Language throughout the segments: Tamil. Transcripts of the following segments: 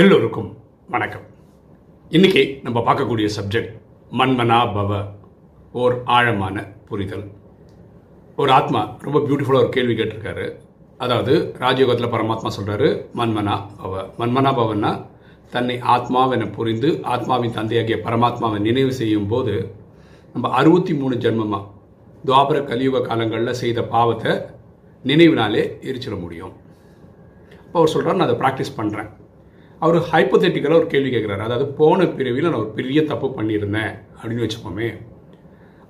எல்லோருக்கும் வணக்கம். இன்னைக்கு நம்ம பார்க்கக்கூடிய சப்ஜெக்ட் மன்மனா பவ ஓர் ஆழமான புரிதல். ஒரு ஆத்மா ரொம்ப பியூட்டிஃபுல்லாக ஒரு கேள்வி கேட்டிருக்காரு. அதாவது ராஜயோகத்தில் பரமாத்மா சொல்கிறாரு மன்மனா பவ மன்மனா பவன்னா தன்னை ஆத்மாவென புரிந்து ஆத்மாவின் தந்தையாகிய பரமாத்மாவை நினைவு செய்யும் போது நம்ம அறுபத்தி மூணு ஜென்மமாக துவாபர கலியுக காலங்களில் செய்த பாவத்தை நினைவினாலே எரிச்சிட முடியும். அப்போ அவர் சொல்கிறார் நான் அதை ப்ராக்டிஸ் பண்ணுறேன் அவர் ஹைப்போதெட்டிக்கலாக ஒரு கேள்வி கேட்குறாரு அதாவது போன பிறவியில் நான் ஒரு பெரிய தப்பு பண்ணியிருந்தேன் அப்படின்னு வச்சுப்போமே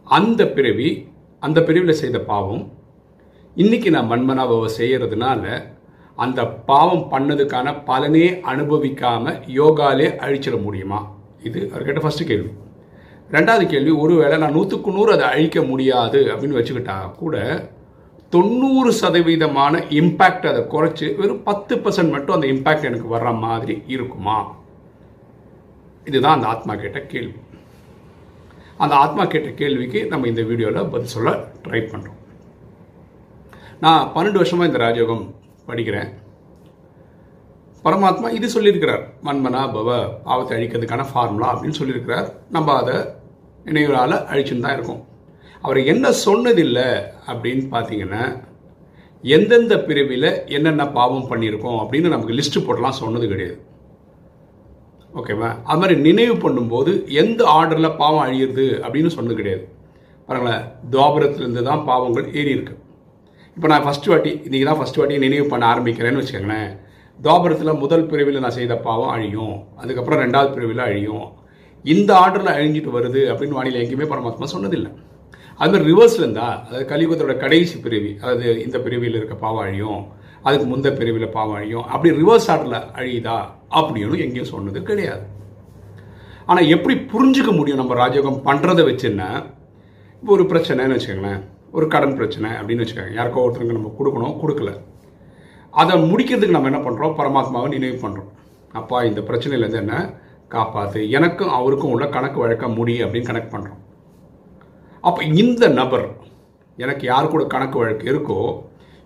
அந்த பிறவி அந்த பிறவியில் செய்த பாவம் இன்னைக்கு நான் மண்மனாவை செய்கிறதுனால அந்த பாவம் பண்ணதுக்கான பலனே அனுபவிக்காமல் யோகாலே அழிச்சிட முடியுமா? இது அவர் ஃபஸ்ட்டு கேள்வி. ரெண்டாவது கேள்வி ஒருவேளை நான் நூற்றுக்கு நூறு அதை அழிக்க முடியாது அப்படின்னு வச்சுக்கிட்டா கூட தொண்ணூறு சதவீதமான இம்பேக்ட் அதை குறைச்சி வெறும் பத்து பர்சன்ட் மட்டும் அந்த இம்பேக்ட் எனக்கு வர்ற மாதிரி இருக்குமா? இதுதான் அந்த ஆத்மா கேட்ட கேள்வி. அந்த ஆத்மா கேட்ட கேள்விக்கு நம்ம இந்த வீடியோவில் பதில் சொல்ல ட்ரை பண்ணுறோம் நான் பன்னெண்டு வருஷமாக இந்த ராஜயோகம் படிக்கிறேன். பரமாத்மா இது சொல்லியிருக்கிறார். மன்மனா பவ பாவத்தை அழிக்கிறதுக்கான ஃபார்முலா அப்படின்னு சொல்லியிருக்கிறார். நம்ம அதை நினைவுகளால் அழிச்சுன்னு தான் இருக்கோம். அவர் என்ன சொன்னதில்லை அப்படின்னு பார்த்தீங்கன்னா எந்தெந்த பிரிவில் என்னென்ன பாவம் பண்ணியிருக்கோம் அப்படின்னு நமக்கு லிஸ்ட்டு போட்டலாம் சொன்னது கிடையாது. ஓகேவா? அது மாதிரி நினைவு பண்ணும்போது எந்த ஆர்டரில் பாவம் அழியிறது அப்படின்னு சொன்னது கிடையாது. பாருங்களேன் துவாபரத்துலேருந்து தான் பாவங்கள் ஏறி இருக்கு. இப்போ நான் ஃபஸ்ட் வாட்டி இன்றைக்கி தான் ஃபஸ்ட் வாட்டி நினைவு பண்ண ஆரம்பிக்கிறேன்னு வச்சுக்கோங்களேன். துவாபரத்தில் முதல் பிரிவில் நான் செய்த பாவம் அழியும். அதுக்கப்புறம் ரெண்டாவது பிரிவில் அழியும். இந்த ஆர்டரில் அழிஞ்சிட்டு வருது அப்படின்னு வானிலை எங்கேயுமே பரமாத்மா சொன்னதில்லை. அது மாதிரி ரிவர்ஸில் இருந்தா அதாவது கலியுகத்தோட கடைசி பிரிவி அதாவது இந்த பிரிவியில் இருக்க பாவாழியும் அதுக்கு முந்த பிரிவில் பாவாழியும் அப்படி ரிவர்ஸ் ஆர்டரில் அழியுதா அப்படின்னு எங்கேயும் சொன்னது கிடையாது. ஆனால் எப்படி புரிஞ்சுக்க முடியும் நம்ம ராஜயோகம் பண்ணுறதை வச்சுன்னா இப்போ ஒரு பிரச்சனைன்னு வச்சுக்கோங்களேன். ஒரு கடன் பிரச்சனை அப்படின்னு வச்சுக்கோங்க. யாருக்கோ ஒருத்தருக்கு நம்ம கொடுக்கணும் கொடுக்கல. அதை முடிக்கிறதுக்கு நம்ம என்ன பண்ணுறோம் பரமாத்மாவை நினைவு பண்ணுறோம் அப்பா இந்த பிரச்சனையிலேருந்து என்ன? காப்பாற்று எனக்கும் அவருக்கும் உள்ள கணக்கு வழக்க முடியும் அப்படின்னு கனெக்ட் பண்ணுறோம் அப்போ இந்த நபர் எனக்கு யார் கூட கணக்கு வழக்கு இருக்கோ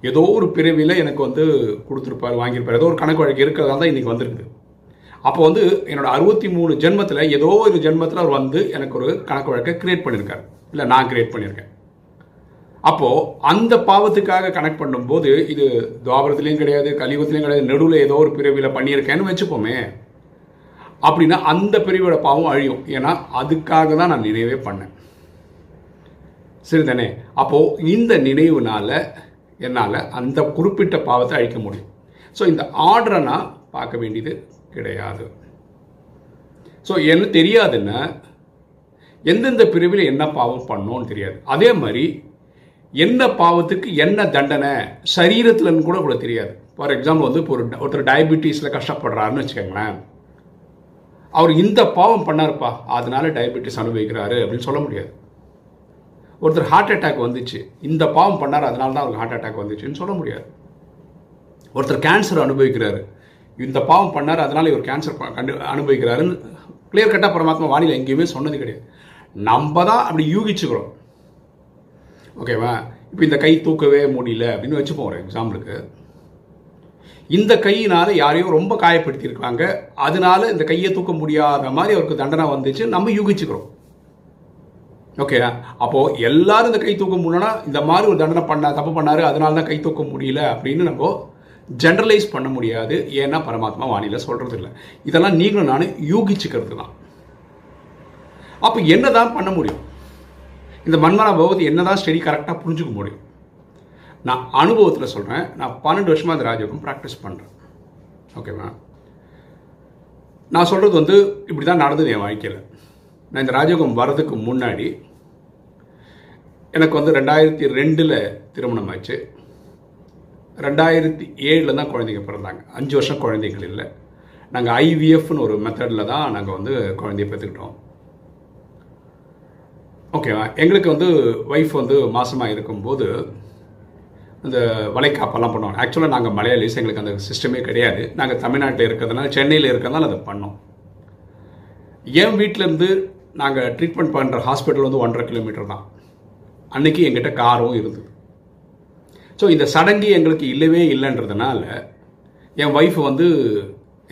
ஏதோ ஒரு பிறவியில் எனக்கு வந்து கொடுத்துருப்பார் வாங்கியிருப்பார். ஏதோ ஒரு கணக்கு வழக்கு இருக்கிறதா தான் இன்றைக்கி வந்திருக்குது அப்போ வந்து என்னோட அறுபத்தி மூணு ஜென்மத்தில் ஏதோ ஒரு ஜென்மத்தில் அவர் வந்து எனக்கு ஒரு கணக்கு வழக்கை கிரியேட் பண்ணியிருக்காரு. இல்லை நான் கிரியேட் பண்ணியிருக்கேன். அப்போது அந்த பாவத்துக்காக கனெக்ட் பண்ணும்போது இது துவாபரத்துலேயும் கிடையாது கலியுகத்துலேயும் கிடையாது நடுவில் ஏதோ ஒரு பிரிவில் பண்ணியிருக்கேன்னு வச்சுப்போமே அப்படின்னா அந்த பிரிவோட பாவம் அழியும். ஏன்னா அதுக்காக தான் நான் நினைவே பண்ணேன். சரிதானே அப்போது இந்த நினைவுனால என்னால் அந்த குறிப்பிட்ட பாவத்தை அழிக்க முடியும். ஸோ இந்த ஆர்டரை நான் பார்க்க வேண்டியது கிடையாது. ஸோ என்ன தெரியாதுன்னா எந்தெந்த பிரிவில் என்ன பாவம் பண்ணோன்னு தெரியாது. அதே மாதிரி என்ன பாவத்துக்கு என்ன தண்டனை சரீரத்துலன்னு கூட கூட தெரியாது. ஃபார் எக்ஸாம்பிள் வந்து இப்போ ஒரு ஒருத்தர் டயபிட்டிஸில் கஷ்டப்படுறாருன்னு வச்சுக்கோங்களேன். அவர் இந்த பாவம் பண்ணாருப்பா அதனால டயபிட்டிஸ் அனுபவிக்கிறாரு அப்படின்னு சொல்ல முடியாது. ஒருத்தர் ஹார்ட் அட்டாக் வந்துச்சு. இந்த பாவம் பண்ணார் அதனால தான் அவருக்கு ஹார்ட் அட்டாக் வந்துச்சுன்னு சொல்ல முடியாது. ஒருத்தர் கேன்சர் அனுபவிக்கிறாரு. இந்த பாவம் பண்ணார் அதனால் இவர் கேன்சர் கண்டு அனுபவிக்கிறாருன்னு கிளியர் கட்டாக பரமாத்மா வானிலை எங்கேயுமே சொன்னது கிடையாது. நம்ம தான் அப்படி யூகிச்சுக்கிறோம். ஓகேவா இப்போ இந்த கை தூக்கவே முடியல அப்படின்னு வச்சுப்போம் ஒரு எக்ஸாம்பிளுக்கு இந்த கையினால் யாரையும் ரொம்ப காயப்படுத்தியிருக்காங்க. அதனால இந்த கையை தூக்க முடியாத மாதிரி அவருக்கு தண்டனை வந்துச்சு நம்ம யூகிச்சுக்கிறோம். ஓகே அப்போ எல்லாரும் இந்த கை தூக்க முடியலன்னா இந்த மாதிரி ஒரு தண்டனை பண்ண தப்பு பண்ணாரு அதனால தான் கை தூக்க முடியல அப்படின்னு நம்ம ஜென்ரலைஸ் பண்ண முடியாது. ஏன்னா பரமாத்மா வானிலை சொல்கிறது இல்லை. இதெல்லாம் நீங்களும் நானும் யூகிச்சுக்கிறது தான். அப்போ என்ன தான் பண்ண முடியும்? இந்த மன்மனா பகவதி என்னதான் ஸ்டடி கரெக்டாக புரிஞ்சுக்க முடியும்? நான் அனுபவத்தில் சொல்கிறேன் நான் பன்னெண்டு வருஷமாக இந்த ராஜயோகம் ப்ராக்டிஸ் பண்ணுறேன் ஓகேவா நான் சொல்கிறது வந்து இப்படி தான் நடந்தது என் வாழ்க்கையில். நான் இந்த ராஜயோகம் வர்றதுக்கு முன்னாடி எனக்கு வந்து ரெண்டாயிரத்தி ரெண்டில் திருமணம் ஆச்சு ரெண்டாயிரத்தி ஏழில் தான் குழந்தைங்க பிறந்தாங்க. அஞ்சு வருஷம் குழந்தைகள் இல்லை. நாங்கள் ஐவிஎஃப்னு ஒரு மெத்தடில் தான் நாங்கள் வந்து குழந்தைய பெற்றுக்கிட்டோம். ஓகேவா எங்களுக்கு வந்து ஒய்ஃப் வந்து மாசமாக இருக்கும்போது இந்த வளைக்காப்பெல்லாம் பண்ணுவோம் ஆக்சுவலாக நாங்கள் மலையாளிஸ் எங்களுக்கு அந்த சிஸ்டமே கிடையாது. நாங்கள் தமிழ்நாட்டில் இருக்கிறதுனால சென்னையில் இருக்கிறதுனால அதை பண்ணோம். என் வீட்டிலேருந்து நாங்கள் ட்ரீட்மெண்ட் பண்ணுற ஹாஸ்பிட்டல் வந்து ஒன்றரை கிலோமீட்டர் தான். அன்னைக்கு எங்கிட்ட காரும் இருந்தது. ஸோ இந்த சடங்கு எங்களுக்கு இல்லவே இல்லைன்றதுனால என் ஒய்ஃப் வந்து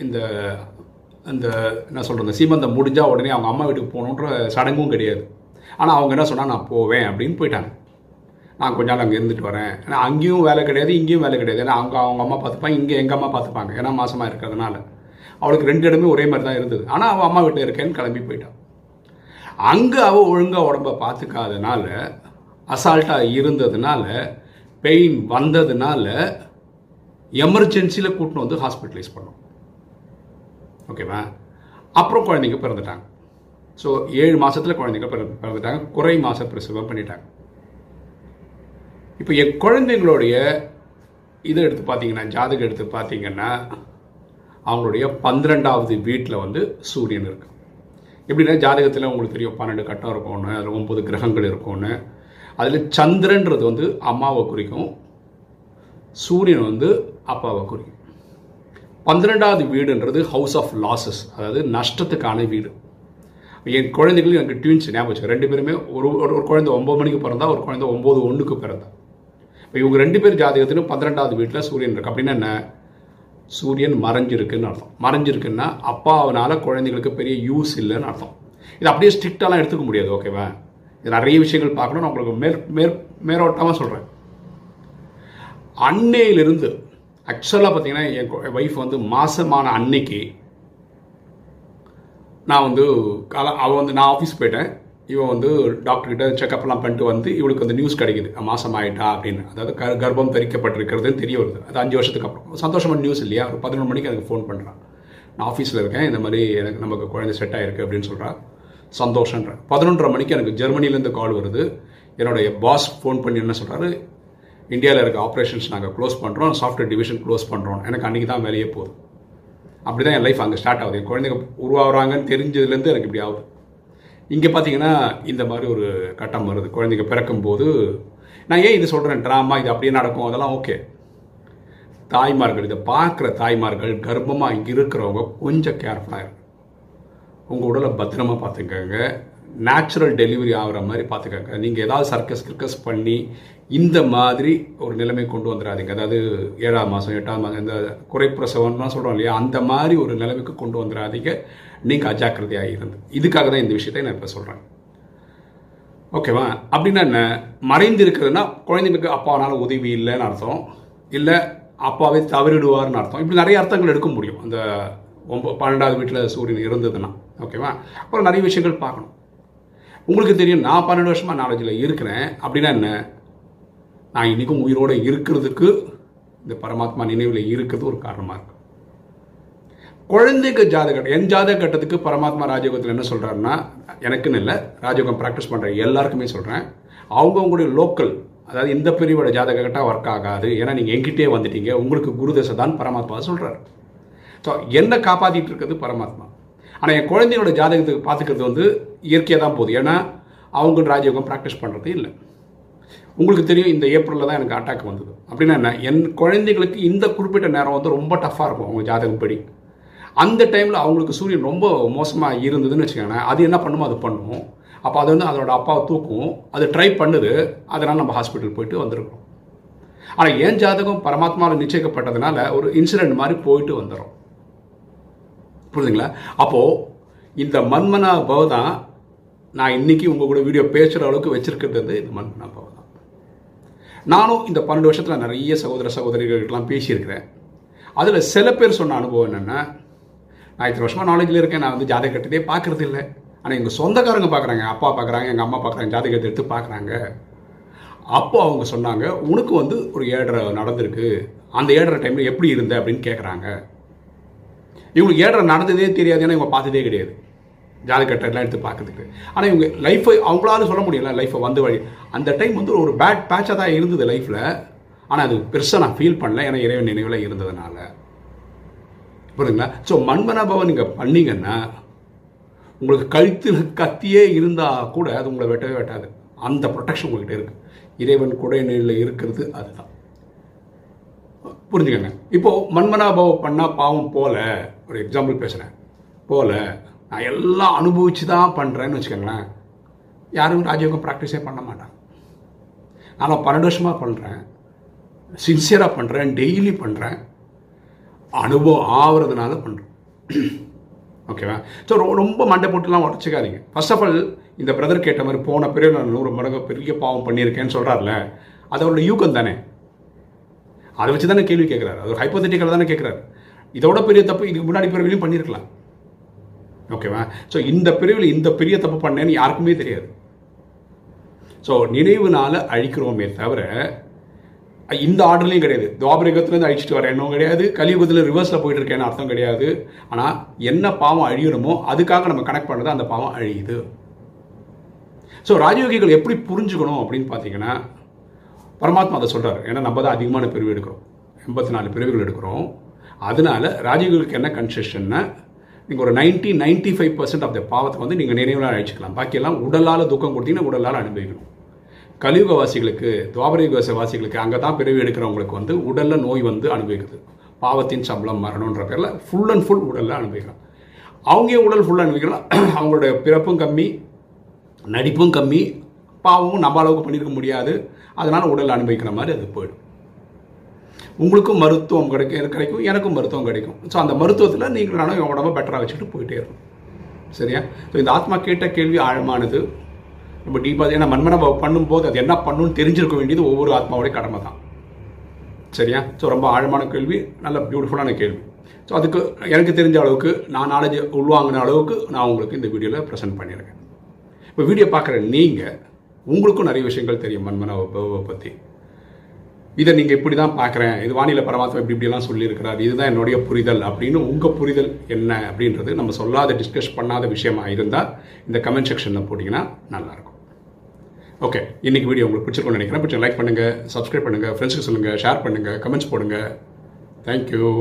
இந்த அந்த என்ன சொல்கிறது சீமந்தம் முடிஞ்சால் உடனே அவங்க அம்மா வீட்டுக்கு போகணுன்ற சடங்கும் கிடையாது. ஆனால் அவங்க என்ன சொன்னால் நான் போவேன் அப்படின்னு போயிட்டாங்க. நான் கொஞ்ச நாள் அங்கே இருந்துட்டு வரேன். ஏன்னா அங்கேயும் வேலை கிடையாது இங்கேயும் வேலை கிடையாது. ஏன்னா அவங்க அவங்க அம்மா பார்த்துப்பாங்க இங்கே எங்கள் அம்மா பார்த்துப்பாங்க. ஏன்னா மாசமாக இருக்கிறதுனால. அவளுக்கு ரெண்டு இடமே ஒரே மாதிரி தான் இருந்தது. ஆனால் அவள் அம்மா வீட்டில் இருக்கேன்னு கிளம்பி போயிட்டான் அங்கே அவள் ஒழுங்காக உடம்ப பார்த்துக்காதனால அசால்ட்டாக இருந்ததுனால பெயின் வந்ததுனால எமர்ஜென்சியில் கூட்டின்னு வந்து ஹாஸ்பிட்டலைஸ் பண்ணோம். ஓகேவா அப்புறம் குழந்தைங்க பிறந்துட்டாங்க. ஸோ ஏழு மாதத்தில் குழந்தைங்க பிற பிறந்துட்டாங்க. குறை மாத பிரசவம் பண்ணிட்டாங்க. இப்போ என் குழந்தைங்களுடைய இதை எடுத்து பார்த்தீங்கன்னா ஜாதகம் எடுத்து பார்த்தீங்கன்னா அவங்களுடைய பன்னிரெண்டாவது வீட்டில் வந்து சூரியன் இருக்கு. எப்படின்னா ஜாதகத்தில் உங்களுக்கு தெரியும் பன்னெண்டு கட்டம் இருக்கும்னு அதில் ஒம்பது கிரகங்கள் இருக்கும்னு. அதில் சந்திரன்றது வந்து அம்மாவை குறிக்கும். சூரியன் வந்து அப்பாவை குறிக்கும். பன்னிரெண்டாவது வீடுன்றது ஹவுஸ் ஆஃப் லாசஸ் அதாவது நஷ்டத்துக்கான வீடு. என் குழந்தைகளுக்கு எனக்கு ட்யூன்ஸ் ஞாபகம் வச்சு ரெண்டு பேருமே ஒரு ஒரு ஒரு குழந்தை ஒம்பது மணிக்கு பிறந்தா ஒரு குழந்தை ஒம்பது ஒன்றுக்கு பிறந்தா. இப்போ இவங்க ரெண்டு பேர் ஜாதகத்திலும் பன்னிரெண்டாவது வீட்டில் சூரியன் இருக்கு. அப்படின்னா என்ன? சூரியன் மறைஞ்சிருக்குன்னு அர்த்தம். மறைஞ்சிருக்குன்னா அப்பாவனால குழந்தைங்களுக்கு பெரிய யூஸ் இல்லைன்னு அர்த்தம். இது அப்படியே ஸ்ட்ரிக்டாலாம் எடுத்துக்க முடியாது ஓகேவா இது நிறைய விஷயங்கள் பார்க்கணும். நான் உங்களுக்கு மேற் மேற் மேலோட்டமாக சொல்கிறேன் அன்னையிலிருந்து ஆக்சுவலாக பார்த்தீங்கன்னா என் ஒய்ஃப் வந்து மாசமான அன்னைக்கு நான் வந்து கால அவள் வந்து நான் ஆஃபீஸ் போயிட்டேன். இவன் வந்து டாக்டர்கிட்ட செக்கப்லாம் பண்ணிட்டு வந்து இவளுக்கு வந்து நியூஸ் கிடைக்குது. மாசம் ஆயிட்டா? அப்படின்னு. அதாவது க கர்ப்பம் தெரிக்கப்பட்டிருக்கிறதுன்னு தெரிய வருது. அது அஞ்சு வருஷத்துக்கு அப்புறம். சந்தோஷமான நியூஸ் இல்லையா? ஒரு பதினொன்று மணிக்கு எனக்கு ஃபோன் பண்ணுறான் நான் ஆஃபீஸில் இருக்கேன். இந்த மாதிரி எனக்கு நமக்கு குழந்தை செட் ஆகிருக்கு அப்படின்னு சொல்கிறா சந்தோஷன்ற பதினொன்றரை மணிக்கு எனக்கு ஜெர்மனிலேருந்து கால் வருது. என்னுடைய பாஸ் ஃபோன் பண்ணி என்ன சொல்கிறாரு இந்தியாவில் இருக்க ஆப்ரேஷன்ஸ் நாங்கள் க்ளோஸ் பண்ணுறோம் சாஃப்ட்வேர் டிவிஷன் க்ளோஸ் பண்ணுறோம் எனக்கு அன்றைக்கி தான் வேலையே போகுது அப்படி தான் என் லைஃப் அங்கே ஸ்டார்ட் ஆகுது. என் குழந்தைங்க உருவாகிறாங்கன்னு தெரிஞ்சதுலேருந்து எனக்கு இப்படி ஆகுது. இங்கே பார்த்தீங்கன்னா இந்த மாதிரி ஒரு கட்டம் வருது. குழந்தைங்க பிறக்கும் போது நான் ஏன் இது சொல்கிறேன் ட்ராமா இது அப்படியே நடக்கும். அதெல்லாம் ஓகே தாய்மார்கள் இதை பார்க்குற தாய்மார்கள் கர்ப்பமாக இங்கே இருக்கிறவங்க கொஞ்சம் கேர்ஃபுல்லாக இருக்கும் உங்கள் உடலை பத்திரமா பார்த்துக்கங்க. நேச்சுரல் டெலிவரி ஆகிற மாதிரி பார்த்துக்கங்க. நீங்கள் ஏதாவது சர்க்கஸ் கிர்க்கஸ் பண்ணி இந்த மாதிரி ஒரு நிலைமை கொண்டு வந்துடாதீங்க. அதாவது ஏழாம் மாதம் எட்டாம் மாதம் இந்த குறைப்பிரசவம்லாம் சொல்கிறோம் இல்லையா? அந்த மாதிரி ஒரு நிலைமைக்கு கொண்டு வந்துடாதீங்க. நீங்கள் அஜாக்கிரதையாக இருந்து. இதுக்காக தான் இந்த விஷயத்தை நான் இப்போ சொல்கிறேன் ஓகேவா அப்படின்னா என்ன? மறைந்து இருக்கிறதுனா குழந்தைங்களுக்கு அப்பாவனால உதவி இல்லைன்னு அர்த்தம். இல்லை அப்பாவே தவறிடுவார்னு அர்த்தம். இப்படி நிறைய அர்த்தங்கள் எடுக்க முடியும். அந்த ஒம்ப பன்னெண்டாவது வீட்டில் சூரியன் இருந்ததுன்னா ஓகேவா? அப்புறம் நிறைய விஷயங்கள் பார்க்கணும். உங்களுக்கு தெரியும் நான் பன்னெண்டு வருஷமாக நாலேஜில் இருக்கிறேன். அப்படின்னா என்ன? நான் இன்றைக்கும் உயிரோடு இருக்கிறதுக்கு இந்த பரமாத்மா நினைவில் இருக்கிறது ஒரு காரணமாக இருக்கு. குழந்தைக்கு ஜாதகம் என் ஜாதக கட்டத்துக்கு பரமாத்மா ராஜயோகத்தில் என்ன சொல்கிறாருன்னா எனக்குன்னு இல்லை ராஜயோகம் ப்ராக்டிஸ் பண்ணுற எல்லாருக்குமே சொல்கிறேன் அவங்கவுங்களுடைய லோக்கல் அதாவது இந்த பிரிவோட ஜாதக கட்டம் ஒர்க் ஆகாது. ஏன்னா நீங்கள் எங்கிட்டே வந்துட்டீங்க. உங்களுக்கு குருதசை தான் பரமாத்மா சொல்கிறார் ஸோ என்ன காப்பாற்றிட்டு இருக்கிறது பரமாத்மா. ஆனால் என் குழந்தையோட ஜாதகத்துக்கு பார்த்துக்கிறது வந்து இயற்கையாக தான் போகுது. ஏன்னா அவங்க ராஜயோகம் ப்ராக்டிஸ் பண்ணுறது இல்லை. உங்களுக்கு தெரியும் இந்த ஏப்ரலில் தான் எனக்கு அட்டாக் வந்தது. அப்படின்னா என்ன? என் குழந்தைகளுக்கு இந்த குறிப்பிட்ட நேரம் வந்து ரொம்ப டஃப்பாக இருக்கும் அவங்க ஜாதகம் படி. அந்த டைமில் அவங்களுக்கு சூரியன் ரொம்ப மோசமாக இருந்ததுன்னு வச்சுக்கோங்களேன். அது என்ன பண்ணுமோ அது பண்ணும். அப்போ அது வந்து அதோட அப்பாவை தூக்கும். அது ட்ரை பண்ணுது. அதனால் நம்ம ஹாஸ்பிட்டல் போயிட்டு வந்திருக்கோம் ஆனால் என் ஜாதகம் பரமாத்மாவில் நிச்சயிக்கப்பட்டதுனால ஒரு இன்சிடென்ட் மாதிரி போயிட்டு வந்துடும் புரியுதுங்களா அப்போது இந்த மன்மனா பவ தான் நான் இன்னைக்கு உங்கள் கூட வீடியோ பேசுகிற அளவுக்கு வச்சுருக்கிறது இந்த மன்மனா பவ தான். நானும் இந்த பன்னெண்டு வருஷத்தில் நிறைய சகோதர சகோதரிகள்கிட்டலாம் பேசியிருக்கிறேன். அதில் சில பேர் சொன்ன அனுபவம் என்னென்னா நான் இத்தனை வருஷமாக நாலேஜில் இருக்கேன் நான் வந்து ஜாதக கட்டதே பார்க்குறது இல்லை. ஆனால் எங்கள் சொந்தக்காரங்க பார்க்குறாங்க அப்பா பார்க்குறாங்க எங்கள் அம்மா பார்க்குறாங்க ஜாதகத்தை எடுத்து பார்க்குறாங்க. அப்போ அவங்க சொன்னாங்க உனக்கு வந்து ஒரு ஏழரை நடந்திருக்கு. அந்த ஏழரை டைமில் எப்படி இருந்த? அப்படின்னு கேட்குறாங்க இவங்களுக்கு ஏற்ற நடந்ததே தெரியாது ஏன்னா இவங்க பார்த்ததே கிடையாது. ஜாதகட்டெல்லாம் எடுத்து பார்க்கறதுக்கு. ஆனால் இவங்க லைஃப்பை அவங்களால சொல்ல முடியல லைஃப்பை வந்து வழி. அந்த டைம் வந்து ஒரு பேட் பேட்சாக தான் இருந்தது லைஃப்பில் ஆனால் அது பெருசாக நான் ஃபீல் பண்ணல. ஏன்னா இறைவன் நினைவில் இருந்ததுனால. புரியுதுங்களா? ஸோ மண்மனபவன் நீங்கள் பண்ணீங்கன்னா உங்களுக்கு கழுத்தில் கத்தியே இருந்தால் கூட அது உங்களை வெட்டவே வெட்டாது. அந்த ப்ரொடெக்ஷன் உங்கள்கிட்ட இருக்குது இறைவன் குடை நிலையில் இருக்கிறது அதுதான். புரிஞ்சுக்கங்க. இப்போது மண்மனாபவம் பண்ணால் பாவம் போல ஒரு எக்ஸாம்பிள் பேசுகிறேன் போல நான் எல்லாம் அனுபவிச்சு தான் பண்ணுறேன்னு வச்சுக்கோங்களேன். யாரும் ராஜயோகம் ப்ராக்டிஸே பண்ண மாட்டாங்க நான் பன்னெண்டு வருஷமாக பண்ணுறேன் சின்சியராக பண்ணுறேன் டெய்லி பண்ணுறேன் அனுபவம் ஆகிறதுனால பண்ணுறோம் ஓகேவா ஸோ ரொம்ப மண்டை போட்டுலாம் உடச்சிக்காதீங்க. ஃபர்ஸ்ட் ஆஃப் ஆல் இந்த பிரதர் கேட்ட மாதிரி போன பிறகு நான் நூறு மடங்கு பெரிய பாவம் பண்ணியிருக்கேன்னு சொல்கிறார்ல அது அவரோட யூக்கம் தானே? அதை வச்சு தானே கேள்வி கேட்குறாரு. அது ஹைப்போதெட்டிக்கல் தானே கேட்குறாரு. இதோட பெரிய தப்பு இதுக்கு முன்னாடி பிறவிலையும் பண்ணியிருக்கலாம். ஓகேவா ஸோ இந்த பிரிவில் இந்த பெரிய தப்பு பண்ணேன்னு யாருக்குமே தெரியாது. ஸோ நினைவுனால அழிக்கிறோமே தவிர இந்த ஆர்டர்லையும் கிடையாது. துவாபரிகத்துலேருந்து அழிச்சிட்டு வர கிடையாது. கலியுகத்தில் ரிவர்ஸில் போயிட்டு இருக்கேன்னு அர்த்தம் கிடையாது. ஆனால் என்ன பாவம் அழியணுமோ அதுக்காக நம்ம கனெக்ட் பண்ணுறது அந்த பாவம் அழியுது. ஸோ ராஜயோகிகள் எப்படி புரிஞ்சுக்கணும் அப்படின்னு பார்த்தீங்கன்னா பரமாத்மா அதை சொல்கிறார் ஏன்னா நம்ம தான் அதிகமான பிரிவு எடுக்கிறோம். எண்பத்தி நாலு பிரிவுகள் எடுக்கிறோம். அதனால ராஜீவ்களுக்கு என்ன கன்செஷன்னா நீங்கள் ஒரு ninety ninety five percent of the பாவத்தை வந்து நீங்கள் நினைவில் அழிச்சிக்கலாம். பாக்கியெல்லாம் உடலால் துக்கம் கொடுத்தீங்கன்னா உடலால் அனுபவிக்கணும். கலியுகவாசிகளுக்கு வாசிகளுக்கு வாசிகளுக்கு அங்கே தான் பிறவி எடுக்கிறவங்களுக்கு வந்து உடலில் நோய் வந்து அனுபவிக்குது பாவத்தின் சம்பளம் மரணன்ற பேரில் ஃபுல் அண்ட் ஃபுல் உடலில் அனுபவிக்கலாம். அவங்க உடல் ஃபுல்லாக அனுபவிக்கலாம். அவங்களுடைய பிறப்பும் கம்மி நடிப்பும் கம்மி பாவமும் நம்ம அளவுக்கு பண்ணியிருக்க முடியாது. அதனால் உடல் அனுபவிக்கிற மாதிரி அது போயிடும். உங்களுக்கும் மருத்துவம் கிடைக்கும் கிடைக்கும் எனக்கும் மருத்துவம் கிடைக்கும். ஸோ அந்த மருத்துவத்தில் நீங்கள் நானும் உடம்ப பெட்டராக வச்சுட்டு போயிட்டே இருக்கும். சரியா? ஸோ இந்த ஆத்மா கேட்ட கேள்வி ஆழமானது. ரொம்ப டீப்பாக ஏன்னா மண்மனை பண்ணும்போது அது என்ன பண்ணணும்னு தெரிஞ்சிருக்க வேண்டியது ஒவ்வொரு ஆத்மாவுடைய கடமை தான். சரியா? ஸோ ரொம்ப ஆழமான கேள்வி நல்ல பியூட்டிஃபுல்லான கேள்வி. ஸோ அதுக்கு எனக்கு தெரிஞ்ச அளவுக்கு நான் நாலேஜ் உள்வாங்கின அளவுக்கு நான் உங்களுக்கு இந்த வீடியோவில் ப்ரெசென்ட் பண்ணியிருக்கேன். இப்போ வீடியோ பார்க்குற நீங்கள் உங்களுக்கும் நிறைய விஷயங்கள் தெரியும் மண்மனை பற்றி இதை நீங்கள் இப்படி தான் பார்க்குறேன். இது வானிலை பரமாத்மா இப்படி இப்படிலாம் சொல்லியிருக்கிறார். இதுதான் என்னுடைய புரிதல் அப்படின்னு உங்கள் புரிதல் என்ன அப்படின்றது நம்ம சொல்லாத டிஸ்கஸ் பண்ணாத விஷயமா இருந்தால் இந்த கமெண்ட் செக்ஷனில் போட்டிங்கன்னா நல்லாயிருக்கும். ஓகே இன்னைக்கு வீடியோ உங்களுக்கு பிடிச்சிருக்கோம்னு நினைக்கிறேன். பிடிச்ச லைக் பண்ணுங்கள் சப்ஸ்கிரைப் பண்ணுங்கள் ஃப்ரெண்ட்ஸுக்கு சொல்லுங்கள் ஷேர் பண்ணுங்கள் கமெண்ட்ஸ் போடுங்க. தேங்க்யூ